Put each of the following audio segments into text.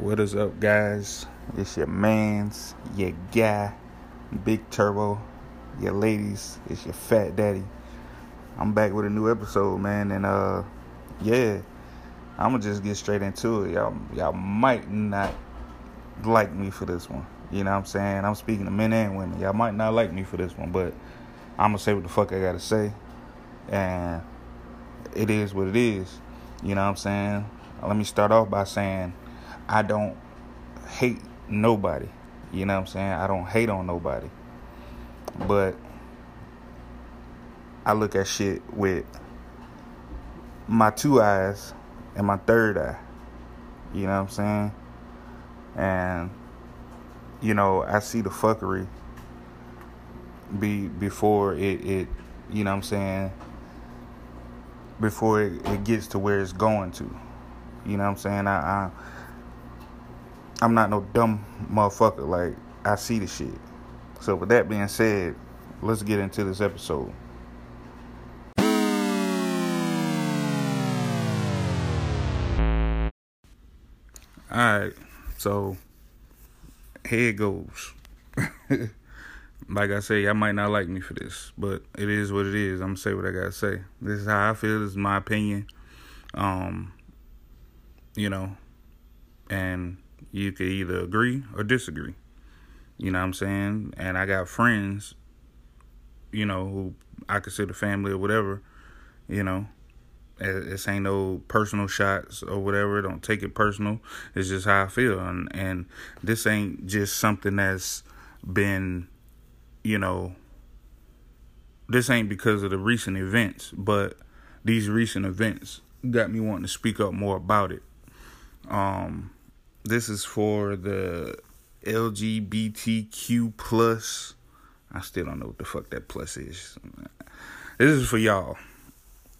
What is up, guys? It's your man's, your guy, Big Turbo, your ladies. It's your fat daddy. I'm back with a new episode, man, and uh, yeah, I'm gonna just get straight into it. Y'all, y'all might not like me for this one. You know what I'm saying? I'm speaking to men and women. Y'all might not like me for this one, but I'm gonna say what the fuck I gotta say, and it is what it is. You know what I'm saying? Let me start off by saying I don't hate nobody. You know what I'm saying? I don't hate on nobody. But I look at shit with my two eyes and my third eye. You know what I'm saying? And you know, I see the fuckery be before it it you know what I'm saying before it, it gets to where it's going to. You know what I'm saying? I, I I'm not no dumb motherfucker. Like I see the shit. So with that being said, let's get into this episode. Alright, so here it goes. like I say, y'all might not like me for this, but it is what it is. I'm gonna say what I gotta say. This is how I feel. This is my opinion. Um, you know, and you could either agree or disagree. You know what I'm saying? And I got friends, you know, who I consider family or whatever, you know. This ain't no personal shots or whatever. Don't take it personal. It's just how I feel. And and this ain't just something that's been, you know, this ain't because of the recent events, but these recent events got me wanting to speak up more about it. Um, this is for the LGBTQ plus. I still don't know what the fuck that plus is. This is for y'all.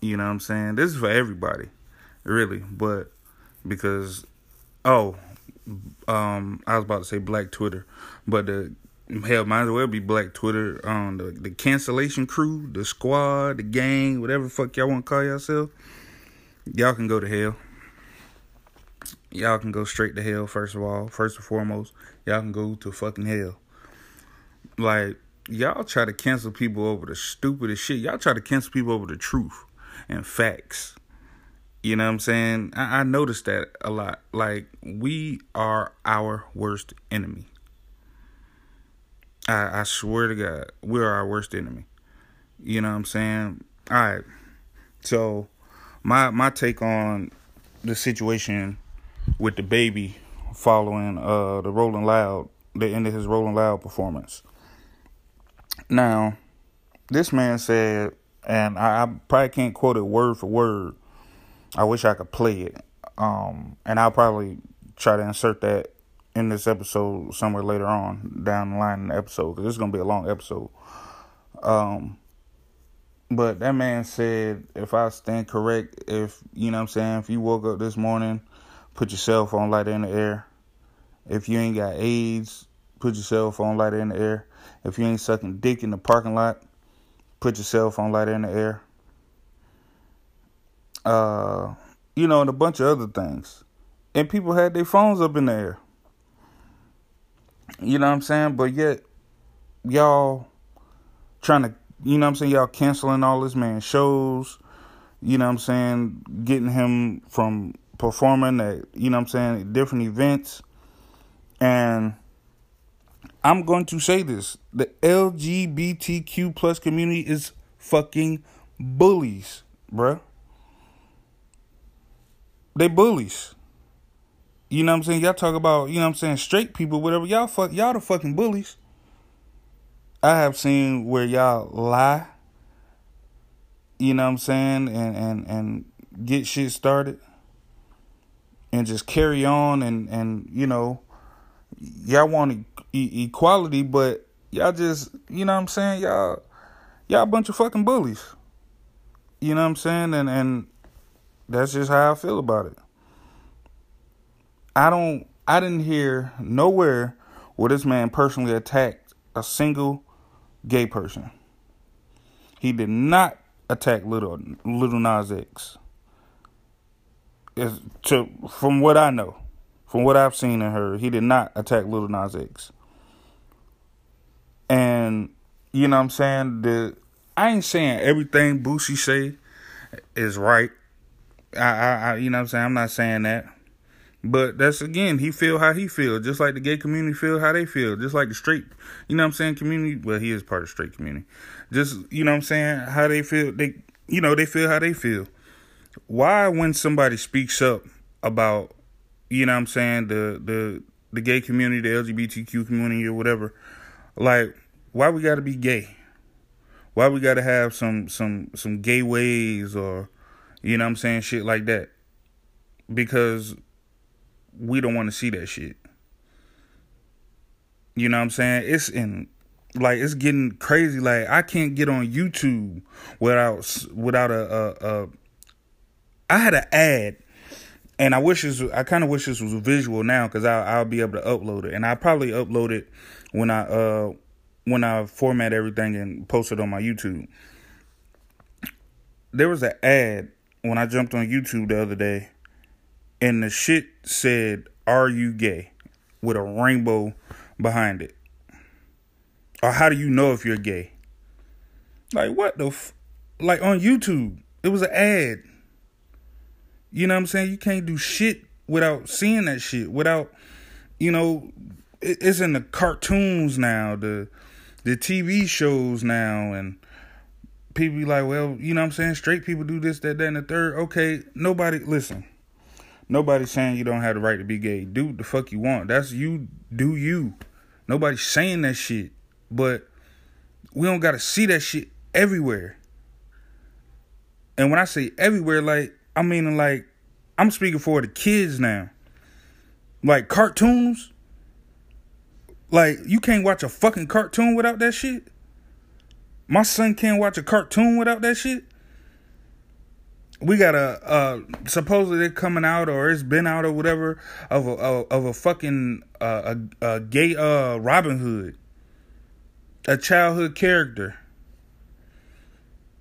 You know what I'm saying? This is for everybody, really. But because, oh, um, I was about to say Black Twitter, but the hell might as well be Black Twitter. Um, the the cancellation crew, the squad, the gang, whatever fuck y'all want to call yourself. Y'all can go to hell y'all can go straight to hell first of all first and foremost. Y'all can go to fucking hell. Like y'all try to cancel people over the stupidest shit. Y'all try to cancel people over the truth and facts. You know what i'm saying? I, I noticed that a lot. Like we are our worst enemy. I, I swear to god we're our worst enemy. You know what i'm saying? All right. So my my take on the situation with DaBaby following uh the Rolling Loud, the end of his Rolling Loud performance. Now, this man said, and I, I probably can't quote it word for word. I wish I could play it. Um, and I'll probably try to insert that in this episode somewhere later on down the line in the episode because this is gonna be a long episode. Um, but that man said, if I stand correct, if you know what I'm saying, if you woke up this morning put your cell phone lighter in the air. If you ain't got AIDS, put your cell phone lighter in the air. If you ain't sucking dick in the parking lot, put your cell phone lighter in the air. Uh, you know, and a bunch of other things. And people had their phones up in the air. You know what I'm saying? But yet, y'all trying to, you know what I'm saying? Y'all canceling all this man shows. You know what I'm saying? Getting him from performing at, you know I'm saying, different events. And I'm going to say this the LGBTQ plus community is fucking bullies, bruh. They bullies. You know what I'm saying? Y'all talk about, you know what I'm saying, straight people, whatever. Y'all fuck y'all the fucking bullies. I have seen where y'all lie. You know what I'm saying? And and and get shit started and just carry on and and you know y'all want e- equality but y'all just you know what i'm saying? Y'all y'all a bunch of fucking bullies. You know what i'm saying? And and that's just how i feel about it. I don't i didn't hear nowhere where this man personally attacked a single gay person. He did not attack little Lil Nas X is to from what I know. From what I've seen and heard, he did not attack Lil Nas X. And you know what I'm saying? The I ain't saying everything Boosie say is right. I, I, I you know what I'm saying? I'm not saying that. But that's again, he feel how he feel, just like the gay community feel how they feel, just like the straight, you know what I'm saying, community. Well, he is part of straight community. Just you know what I'm saying, how they feel. They you know they feel how they feel. Why when somebody speaks up about, you know what I'm saying, the the the gay community, the LGBTQ community, or whatever, like why we got to be gay? Why we got to have some some some gay ways or, you know what I'm saying, shit like that? Because we don't want to see that shit. You know what I'm saying? It's in like it's getting crazy. Like I can't get on YouTube without without a, a, a I had an ad, and I wish this. I kind of wish this was visual now because I'll, I'll be able to upload it, and I probably upload it when I uh when I format everything and post it on my YouTube. There was an ad when I jumped on YouTube the other day and the shit said, Are you gay? with a rainbow behind it. Or how do you know if you're gay? Like, what the f- Like on YouTube, it was an ad. You know what I'm saying? You can't do shit without seeing that shit, without, you know, it's in the cartoons now, the the TV shows now, and people be like, well, you know what I'm saying? Straight people do this, that, that, and the third. Okay, nobody, listen. Nobody's saying you don't have the right to be gay. Do the fuck you want. That's you. Do you. Nobody's saying that shit. But we don't gotta see that shit everywhere. And when I say everywhere, like I mean like I'm speaking for the kids now. Like cartoons. Like you can't watch a fucking cartoon without that shit. My son can't watch a cartoon without that shit we got a uh supposedly they're coming out or it's been out or whatever of a of a fucking uh, a, a gay uh Robin Hood, a childhood character.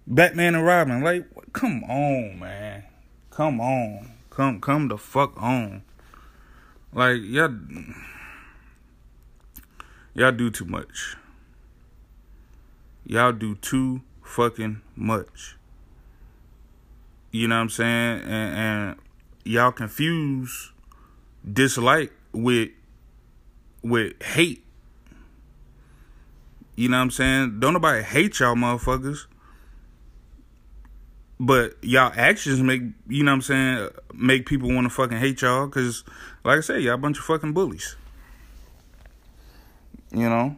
Batman and Robin, like, come on, man, come on, come come the fuck on, like y'all y'all do too much. Y'all do too fucking much. You know what I'm saying? And, and y'all confuse dislike with with hate. You know what I'm saying? Don't nobody hate y'all motherfuckers. But y'all actions make, you know what I'm saying, make people want to fucking hate y'all. Because, like I said, y'all a bunch of fucking bullies. You know?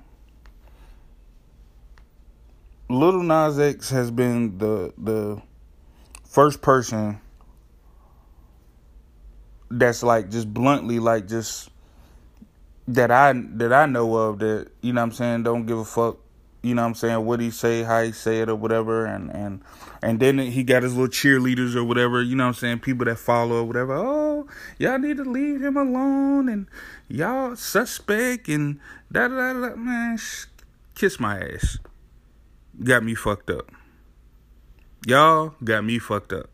Lil Nas X has been the the first person that's like just bluntly like just that I that I know of that you know what I'm saying don't give a fuck you know what I'm saying what he say how he say it or whatever and and and then he got his little cheerleaders or whatever you know what I'm saying people that follow or whatever oh y'all need to leave him alone and y'all suspect and da da da, man sh- kiss my ass got me fucked up Y'all got me fucked up.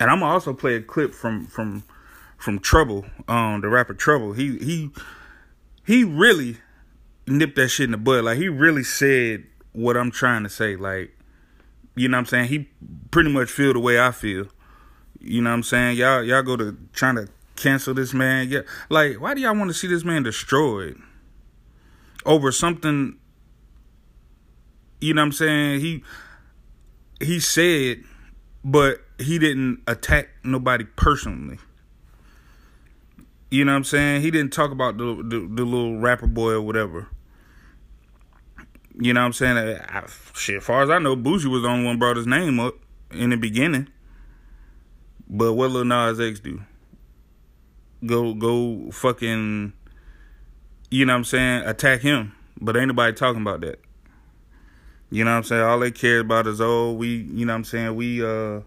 And I'm also play a clip from from from Trouble, um, the rapper Trouble. He he he really nipped that shit in the bud. Like he really said what I'm trying to say. Like, you know what I'm saying? He pretty much feel the way I feel. You know what I'm saying? Y'all y'all go to trying to cancel this man. Yeah. Like, why do y'all want to see this man destroyed? Over something you know what I'm saying? He he said, but he didn't attack nobody personally. You know what I'm saying? He didn't talk about the the, the little rapper boy or whatever. You know what I'm saying? I, shit, as far as I know, Boosie was the only one brought his name up in the beginning. But what Lil Nas X do? Go go fucking you know what I'm saying, attack him. But ain't nobody talking about that. You know what I'm saying? All they care about is oh, we, you know what I'm saying? We uh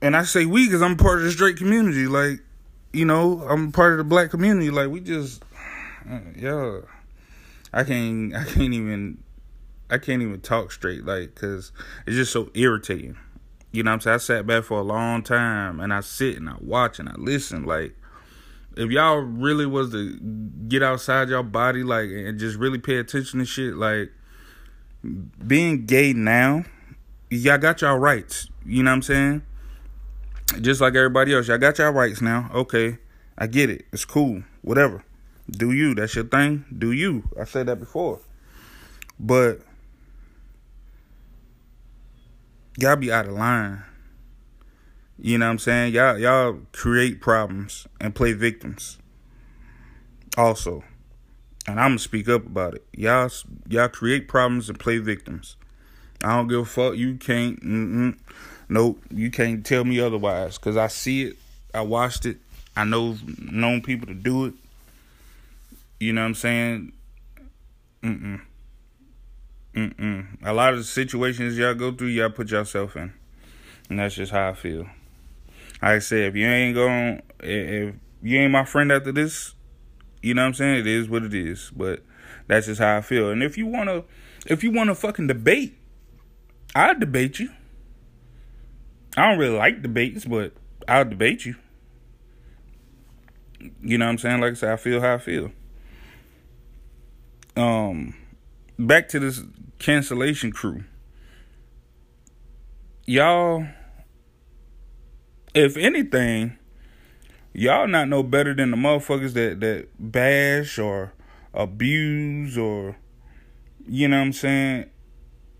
and I say we because I'm part of the straight community. Like, you know, I'm part of the black community. Like, we just, yeah, I can't, I can't even, I can't even talk straight. Like, cause it's just so irritating. You know what I'm saying? I sat back for a long time and I sit and I watch and I listen. Like, if y'all really was to get outside y'all body, like, and just really pay attention to shit, like, being gay now, y'all got y'all rights. You know what I'm saying? Just like everybody else, y'all got y'all rights now. Okay, I get it. It's cool. Whatever. Do you? That's your thing. Do you? I said that before. But y'all be out of line. You know what I'm saying? Y'all y'all create problems and play victims. Also. And I'm gonna speak up about it. Y'all y'all create problems and play victims. I don't give a fuck. You can't mm Nope, you can't tell me otherwise cuz I see it. I watched it. I know known people to do it. You know what I'm saying? Mm-mm. Mm-mm. A lot of the situations y'all go through, y'all put yourself in. And that's just how I feel. Like I said, if you ain't going if you ain't my friend after this, you know what I'm saying? It is what it is. But that's just how I feel. And if you wanna if you wanna fucking debate, I'll debate you. I don't really like debates, but I'll debate you. You know what I'm saying? Like I said, I feel how I feel um back to this cancellation crew. Y'all if anything, y'all not know better than the motherfuckers that that bash or abuse or you know what I'm saying?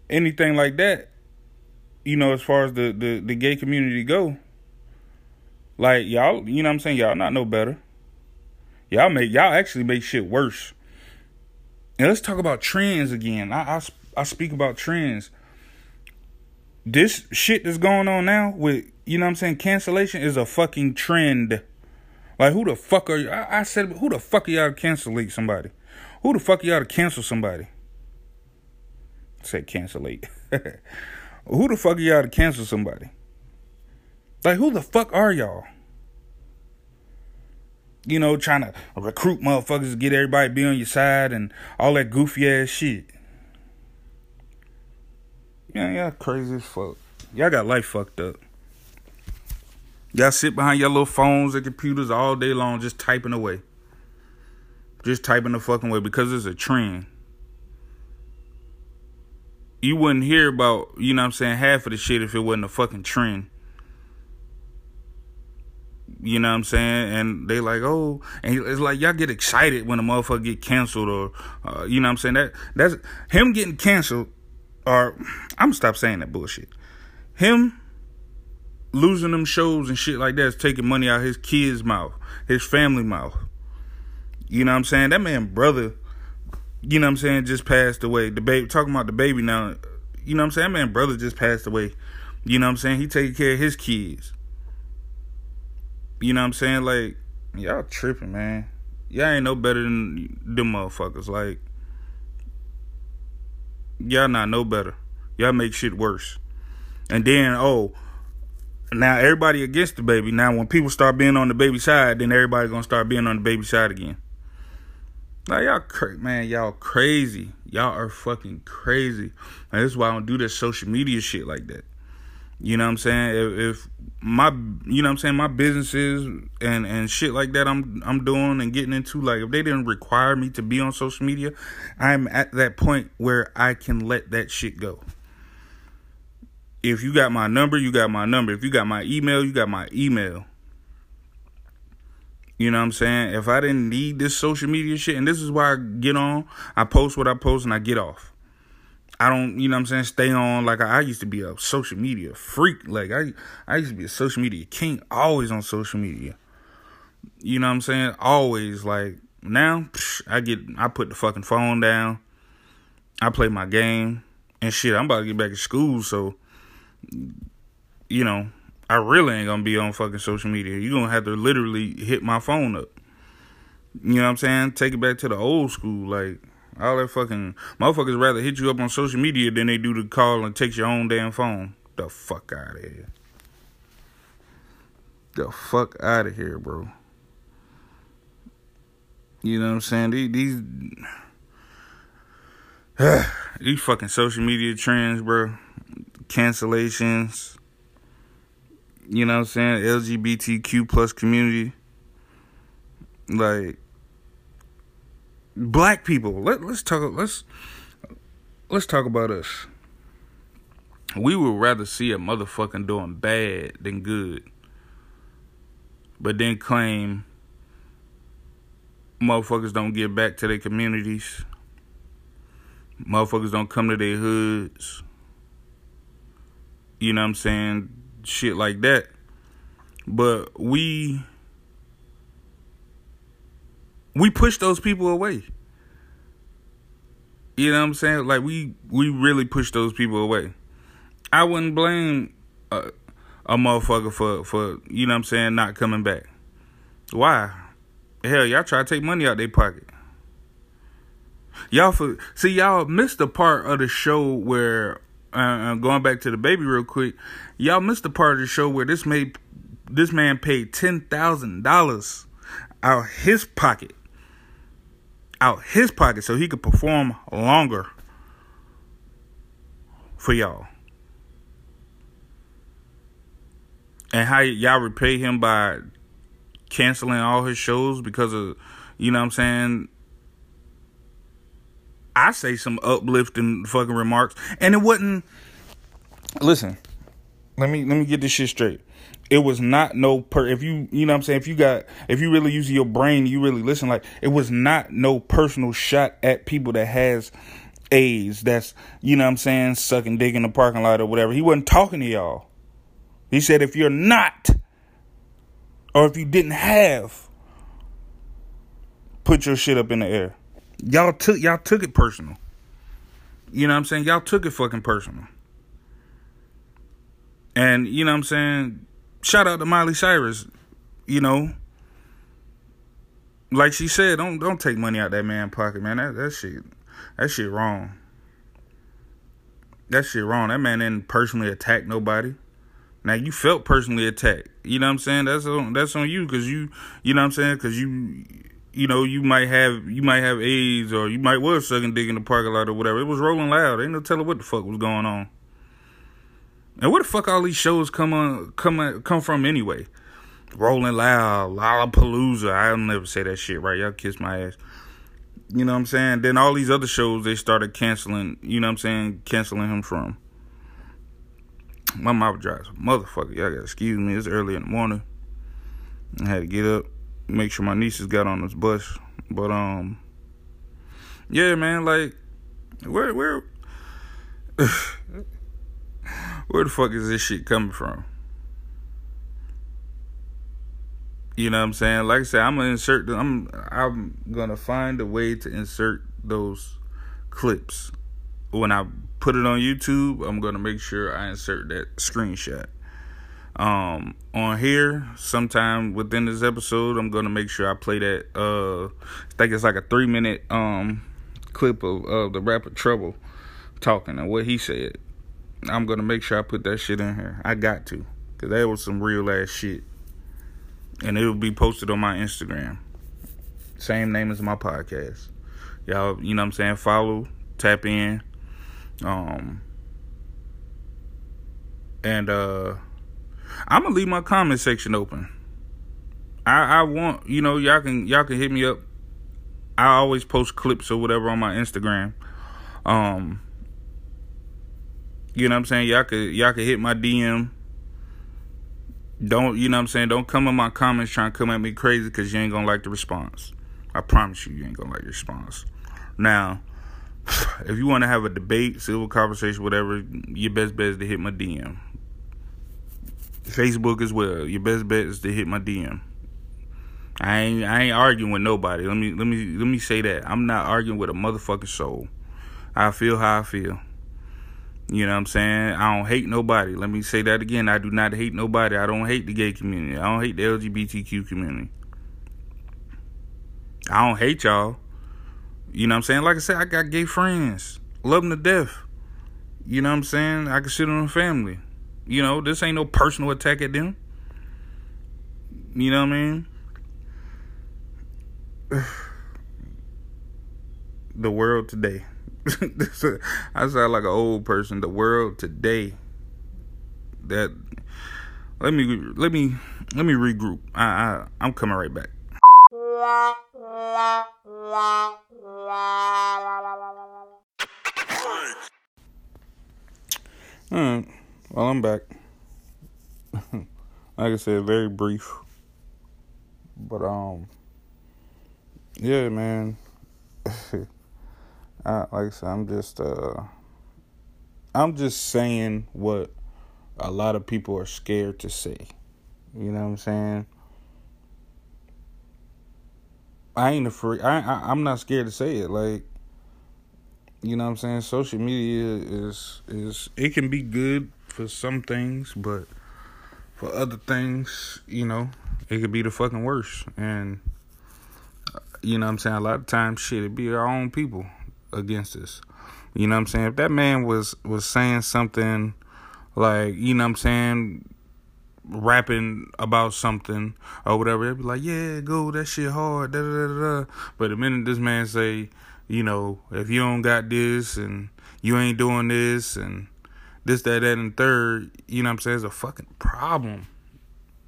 Anything like that you know as far as the the, the gay community go like y'all you know what I'm saying? Y'all not know better. Y'all make y'all actually make shit worse and let's talk about trends again. I, I, I speak about trends. This shit that's going on now with, you know what I'm saying, cancellation is a fucking trend. Like, who the fuck are you? I, I said, who the fuck are y'all to cancel somebody? Who the fuck are y'all to cancel somebody? I said who the fuck are y'all to cancel somebody? Like, who the fuck are y'all? You know, trying to recruit motherfuckers to get everybody be on your side and all that goofy ass shit. Yeah, y'all crazy as fuck. Y'all got life fucked up. Y'all sit behind your little phones and computers all day long just typing away. Just typing the fucking way because it's a trend. You wouldn't hear about, you know what I'm saying, half of the shit if it wasn't a fucking trend. You know what I'm saying? And they like, oh, and it's like y'all get excited when a motherfucker get canceled or, uh, you know what I'm saying? That that's him getting canceled. Or I'm gonna stop saying that bullshit. Him losing them shows and shit like that is taking money out his kids' mouth, his family mouth. You know what I'm saying? That man brother, you know what I'm saying, just passed away. DaBaby talking about DaBaby now. You know what I'm saying? That man brother just passed away. You know what I'm saying? He taking care of his kids. You know what I'm saying? Like, y'all tripping, man. Y'all ain't no better than them motherfuckers. Like, y'all not no better. Y'all make shit worse. And then, oh, now everybody against DaBaby. Now, when people start being on DaBaby side, then everybody gonna start being on DaBaby side again. Like y'all, cra- man, y'all crazy. Y'all are fucking crazy. And that's why I don't do this social media shit like that. You know what I'm saying? If, if, my you know what I'm saying, my businesses and and shit like that I'm I'm doing and getting into like if they didn't require me to be on social media, I'm at that point where I can let that shit go. If you got my number, you got my number. If you got my email, you got my email. You know what I'm saying? If I didn't need this social media shit, and this is why I get on, I post what I post and I get off. I don't, you know what I'm saying, stay on like I, I, used to be a social media freak. Like I I used to be a social media king, always on social media. You know what I'm saying? Always like now psh, I get I put the fucking phone down. I play my game and shit. I'm about to get back to school, so you know, I really ain't gonna be on fucking social media. You're gonna have to literally hit my phone up. You know what I'm saying? Take it back to the old school, like all that fucking motherfuckers rather hit you up on social media than they do to call and text your own damn phone. The fuck out of here. The fuck out of here, bro. You know what I'm saying? These these, these fucking social media trends, bro. Cancellations. You know what I'm saying? LGBTQ plus community. Like black people. Let let's talk let's let's talk about us. We would rather see a motherfucking doing bad than good. But then claim motherfuckers don't get back to their communities. Motherfuckers don't come to their hoods. You know what I'm saying? Shit like that. But we we push those people away. You know what I'm saying? Like we we really push those people away. I wouldn't blame a, a motherfucker for for you know what I'm saying not coming back. Why? Hell, y'all try to take money out their pocket. Y'all for see y'all missed the part of the show where uh, going back to DaBaby real quick. Y'all missed the part of the show where this made this man paid ten thousand dollars out his pocket, out his pocket, so he could perform longer for y'all. And how y'all repay him by canceling all his shows because of, you know what I'm saying, I say some uplifting fucking remarks, and it wasn't. Listen, let me let me get this shit straight. It was not no per. If you you know what I'm saying, if you got if you really use your brain, you really listen. Like it was not no personal shot at people that has AIDS. That's you know what I'm saying, sucking dick in the parking lot or whatever. He wasn't talking to y'all. He said if you're not, or if you didn't have, put your shit up in the air. Y'all took y'all took it personal. You know what I'm saying? Y'all took it fucking personal. And you know what I'm saying? Shout out to Miley Cyrus. You know, like she said, don't don't take money out that man pocket, man. That that shit, that shit wrong. That shit wrong. That man didn't personally attack nobody. Now you felt personally attacked. You know what I'm saying? That's on that's on you because you you know what I'm saying because you you know, you might have you might have AIDS or you might was sucking dick in the parking lot or whatever. It was rolling loud. Ain't no telling what the fuck was going on. And where the fuck all these shows come on come come from anyway? Rolling loud, Lollapalooza. I'll never say that shit right. Y'all kiss my ass. You know what I'm saying? Then all these other shows they started canceling. You know what I'm saying? Canceling him from. My mouth dries, motherfucker. Y'all gotta excuse me. It's early in the morning. I had to get up make sure my nieces got on this bus. But um, yeah, man, like where where where the fuck is this shit coming from? You know what I'm saying? Like I said, I'm gonna insert. I'm I'm gonna find a way to insert those clips when I put it on YouTube. I'm gonna make sure I insert that screenshot um on here sometime within this episode i'm gonna make sure i play that uh i think it's like a three minute um clip of, of the rapper trouble talking and what he said i'm gonna make sure i put that shit in here. I got to. Because that was some real ass shit. And it will be posted on my instagram. Same name as my podcast. Y'all you know what i'm saying? Follow tap in. Um and uh I'm gonna leave my comment section open. I I want you know y'all can y'all can hit me up. I always post clips or whatever on my Instagram. Um, you know what I'm saying? Y'all could y'all could hit my DM. Don't you know what I'm saying? Don't come in my comments trying to come at me crazy because you ain't gonna like the response. I promise you, you ain't gonna like the response. Now, if you want to have a debate, civil conversation, whatever, your best bet is to hit my DM. Facebook as well. Your best bet is to hit my DM. I ain't I ain't arguing with nobody. Let me let me let me say that. I'm not arguing with a motherfucking soul. I feel how I feel. You know what I'm saying? I don't hate nobody. Let me say that again. I do not hate nobody. I don't hate the gay community. I don't hate the LGBTQ community. I don't hate y'all. You know what I'm saying? Like I said, I got gay friends. Love them to death. You know what I'm saying? I consider them family. You know, this ain't no personal attack at them. You know what I mean? the world today. I sound like an old person. The world today. That let me let me let me regroup. I, I I'm coming right back. Alright, well I'm back. like I said, very brief. But um yeah man. I, like I said, I'm just uh I'm just saying what a lot of people are scared to say. You know what I'm saying? I ain't afraid. I, I I'm not scared to say it. Like, you know what I'm saying? Social media is is it can be good for some things, but for other things, you know, it could be the fucking worst. And uh, you know what I'm saying? A lot of times, shit, it be our own people against us. You know what I'm saying? If that man was was saying something like, you know what I'm saying, rapping about something or whatever, they'd be like, "Yeah, go, that shit hard." Da, da, da, da. But the minute this man say, you know, if you don't got this and you ain't doing this and this, that, that, and third, you know what I'm saying, it's a fucking problem.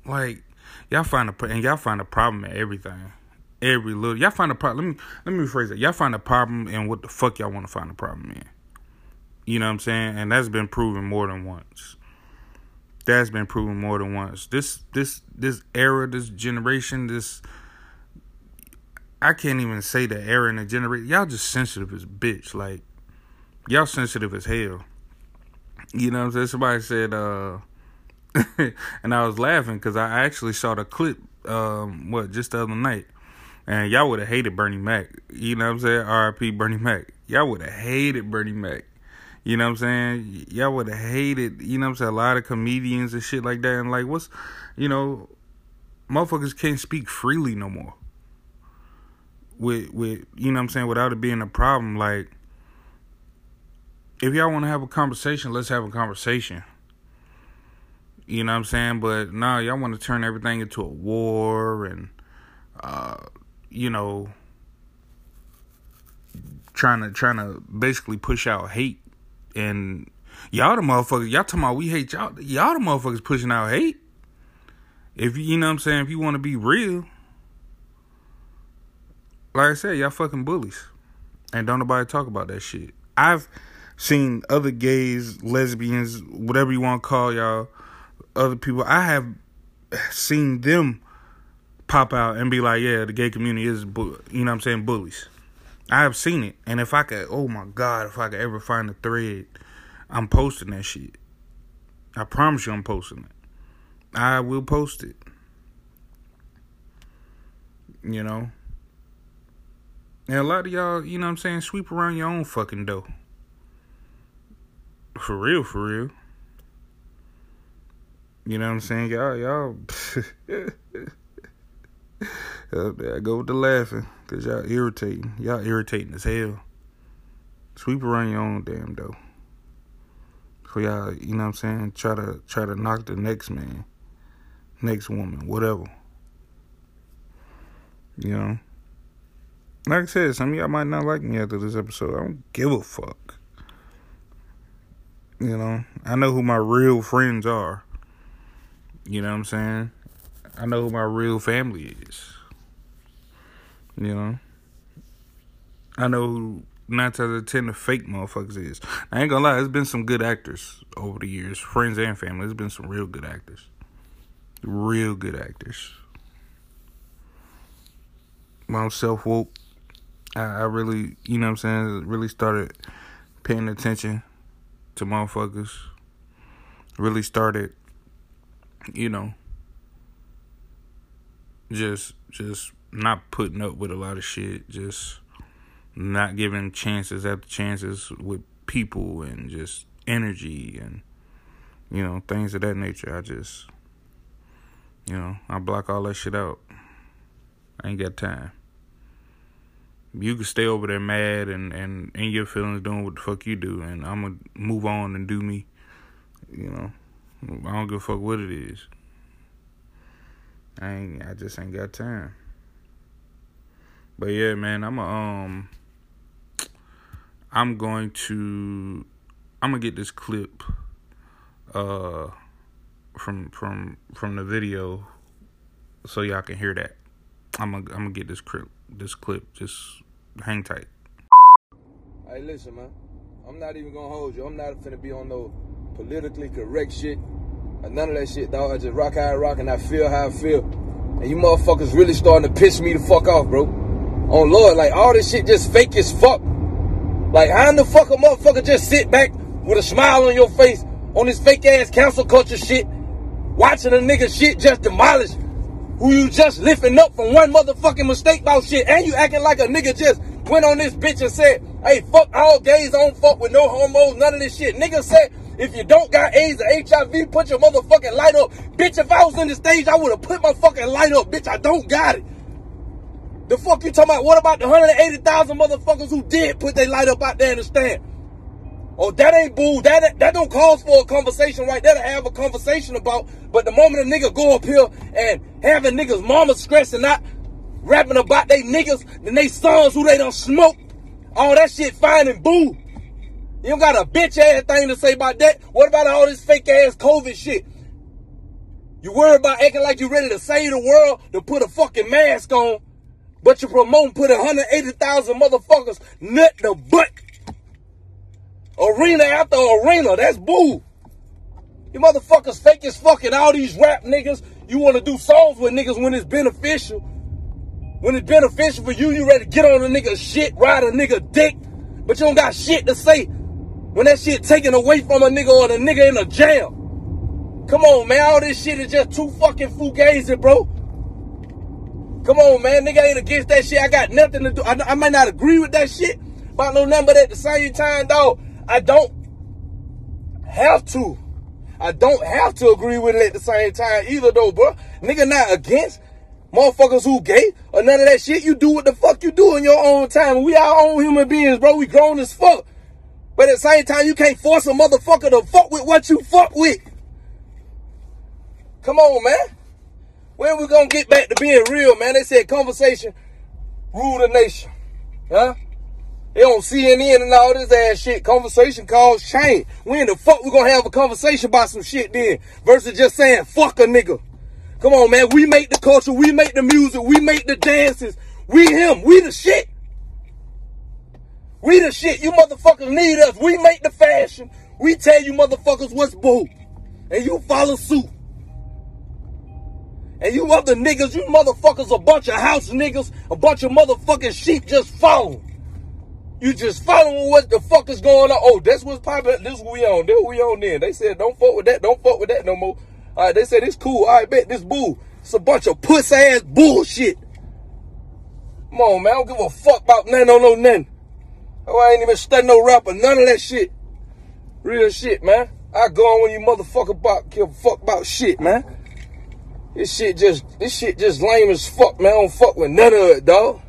Like y'all find a and y'all find a problem in everything. Every little y'all find a problem. Let me let me rephrase it. Y'all find a problem in what the fuck y'all want to find a problem in. You know what I'm saying? And that's been proven more than once. That's been proven more than once. This this this era, this generation, this I can't even say the era and the generation. Y'all just sensitive as bitch. Like y'all sensitive as hell. You know what I'm saying? Somebody said, uh and I was laughing because I actually saw the clip um what just the other night. And y'all would have hated Bernie Mac. You know what I'm saying? R.I.P. Bernie Mac. Y'all would have hated Bernie Mac. You know what I'm saying? Y'all would have hated, you know what I'm saying, a lot of comedians and shit like that. And like, what's, you know, motherfuckers can't speak freely no more. With, with, you know what I'm saying, without it being a problem. Like, if y'all want to have a conversation, let's have a conversation. You know what I'm saying? But nah, y'all want to turn everything into a war and, uh, you know, trying to trying to basically push out hate and y'all the motherfuckers, y'all talking about we hate y'all. Y'all the motherfuckers pushing out hate. If you, you know what I'm saying, if you want to be real, like I said, y'all fucking bullies. And don't nobody talk about that shit. I've seen other gays, lesbians, whatever you want to call y'all, other people. I have seen them pop out and be like, yeah, the gay community is, you know what I'm saying, bullies. I have seen it, and if I could, oh my god, if I could ever find a thread, I'm posting that shit. I promise you, I'm posting it. I will post it. You know, and a lot of y'all, you know what I'm saying, sweep around your own fucking dough. For real, for real. You know what I'm saying? Y'all, y'all. I go with the laughing, cause y'all irritating. Y'all irritating as hell. Sweep around your own damn though. For y'all, you know what I'm saying? Try to try to knock the next man, next woman, whatever. You know. Like I said, some of y'all might not like me after this episode. I don't give a fuck. You know, I know who my real friends are. You know what I'm saying? I know who my real family is. You know, I know who nine times out of ten the fake motherfuckers is. I ain't gonna lie, there's been some good actors over the years, friends and family. There's been some real good actors, real good actors. I'm self woke, I, I really, you know what I'm saying, really started paying attention to motherfuckers. Really started, you know, just just not putting up with a lot of shit, just not giving chances after chances with people and just energy and you know things of that nature. I just you know I block all that shit out. I ain't got time. You can stay over there mad and and in your feelings doing what the fuck you do, and I'm gonna move on and do me. You know, I don't give a fuck what it is. I ain't. I just ain't got time. But yeah, man, I'm a, um I'm going to I'm gonna get this clip uh from from from the video so y'all can hear that. I'm gonna I'm gonna get this clip this clip. Just hang tight. Hey, listen, man. I'm not even gonna hold you. I'm not finna be on no politically correct shit. None of that shit, dog. I just rock how I rock and I feel how I feel. And you motherfuckers really starting to piss me the fuck off, bro. Oh Lord, like all this shit just fake as fuck. Like how in the fuck a motherfucker just sit back with a smile on your face on this fake ass cancel culture shit, watching a nigga shit just demolish who you just lifting up from one motherfucking mistake about shit, and you acting like a nigga just went on this bitch and said, hey, fuck all gays, don't fuck with no homos, none of this shit. Nigga said, if you don't got AIDS or HIV, put your motherfucking light up. Bitch, if I was in the stage, I would have put my fucking light up. Bitch, I don't got it. The fuck you talking about? What about the 180,000 motherfuckers who did put their light up out there in the stand? Oh, that ain't boo. That that don't cause for a conversation right there to have a conversation about. But the moment a nigga go up here and having niggas mama stressing out, rapping about they niggas and they sons who they don't smoke, all that shit fine and boo. You don't got a bitch ass thing to say about that. What about all this fake ass COVID shit? You worry about acting like you ready to save the world to put a fucking mask on, but you're promoting putting 180,000 motherfuckers nut the butt Arena after arena. That's boo. You motherfuckers fake as fucking all these rap niggas. You want to do songs with niggas when it's beneficial. When it's beneficial for you, you ready to get on a nigga shit, ride a nigga dick, but you don't got shit to say. When that shit taken away from a nigga or the nigga in a jail. Come on, man. All this shit is just too fucking fugazi, bro. Come on, man. Nigga ain't against that shit. I got nothing to do. I, I might not agree with that shit, but I know nothing but at the same time, dog. I don't have to. I don't have to agree with it at the same time either though, bro. Nigga not against motherfuckers who gay or none of that shit. You do what the fuck you do in your own time. We our own human beings, bro. We grown as fuck. But at the same time, you can't force a motherfucker to fuck with what you fuck with. Come on, man. When we gonna get back to being real, man? They said conversation rule the nation. Huh? They on CNN and all this ass shit. Conversation called shame. When the fuck we gonna have a conversation about some shit then? Versus just saying fuck a nigga. Come on, man. We make the culture. We make the music. We make the dances. We him. We the shit. We the shit. You motherfuckers need us. We make the fashion. We tell you motherfuckers what's boo. And you follow suit. And you other niggas, you motherfuckers a bunch of house niggas, a bunch of motherfucking sheep just follow. You just following what the fuck is going on. Oh, that's what's popping. This is we on. This we on then. They said don't fuck with that. Don't fuck with that no more. All right, they said it's cool. I bet this boo. It's a bunch of puss ass bullshit. Come on, man. I don't give a fuck about nothing on no nothing. Oh, I ain't even studying no rapper. None of that shit. Real shit, man. I go on when you motherfucker about give a fuck about shit, man. This shit just this shit just lame as fuck, man. I don't fuck with none of it, dog.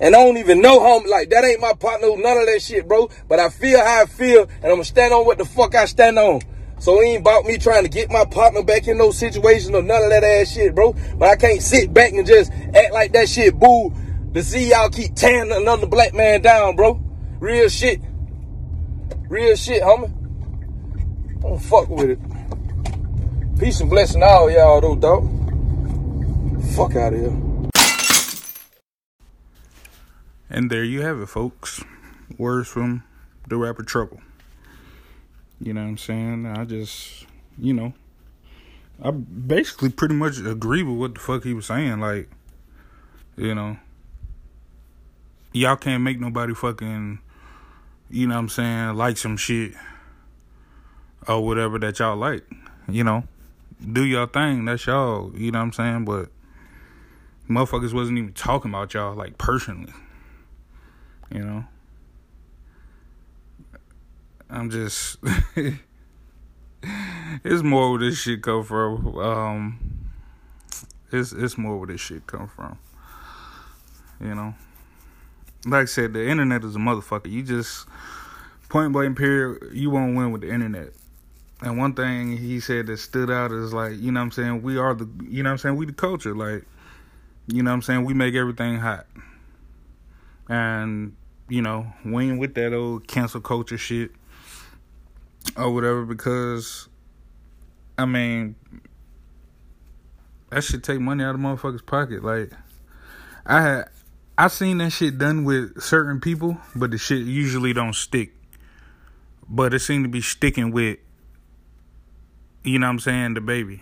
And I don't even know how, like, that ain't my partner, none of that shit, bro. But I feel how I feel, and I'm gonna stand on what the fuck I stand on. So it ain't about me trying to get my partner back in those situations or none of that ass shit, bro. But I can't sit back and just act like that shit boo to see y'all keep tearing another black man down, bro. Real shit. Real shit, homie. Don't fuck with it. Peace and blessing all y'all, though, dog. Fuck out of here. And there you have it, folks. Words from the rapper Trouble. You know what I'm saying? I just, you know, I basically pretty much agree with what the fuck he was saying. Like, you know, y'all can't make nobody fucking, you know what I'm saying, like some shit or whatever that y'all like. You know, do y'all thing. That's y'all. You know what I'm saying? But motherfuckers wasn't even talking about y'all like personally. You know? I'm just it's more where this shit come from. Um it's it's more where this shit come from. You know? Like I said, the internet is a motherfucker. You just point blank period, you won't win with the internet. And one thing he said that stood out is like, you know what I'm saying, we are the you know what I'm saying, we the culture. Like, you know what I'm saying, we make everything hot and you know we ain't with that old cancel culture shit or whatever because I mean, that should take money out of motherfuckers' pocket. Like, I had, I seen that shit done with certain people, but the shit usually don't stick. But it seemed to be sticking with, you know what I'm saying, DaBaby.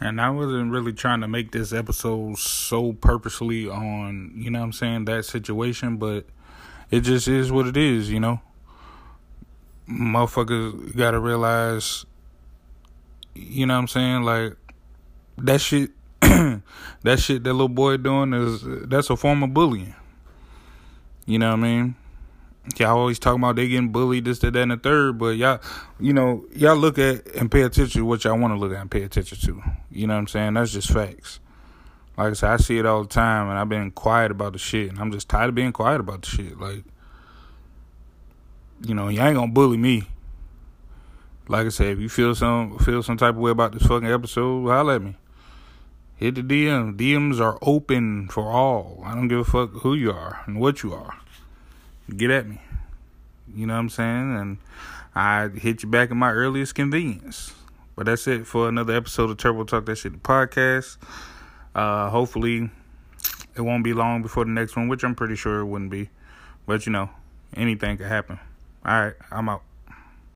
And I wasn't really trying to make this episode so purposely on, you know what I'm saying, that situation, but it just is what it is, you know. Motherfuckers gotta realize, you know what I'm saying, like, that shit, that shit that little boy doing is, that's a form of bullying. You know what I mean? y'all always talking about they getting bullied, this, that, and the third, but y'all, you know, y'all look at and pay attention to what y'all want to look at and pay attention to. You know what I'm saying? That's just facts. Like I said, I see it all the time, and I've been quiet about the shit, and I'm just tired of being quiet about the shit. Like, you know, y'all ain't gonna bully me. Like I said, if you feel some feel some type of way about this fucking episode, holler at me. Hit the DM. DMs are open for all. I don't give a fuck who you are and what you are get at me. You know what I'm saying? And I hit you back at my earliest convenience. But that's it for another episode of Turbo Talk That Shit podcast. Uh, hopefully, it won't be long before the next one, which I'm pretty sure it wouldn't be. But you know, anything could happen. All right, I'm out.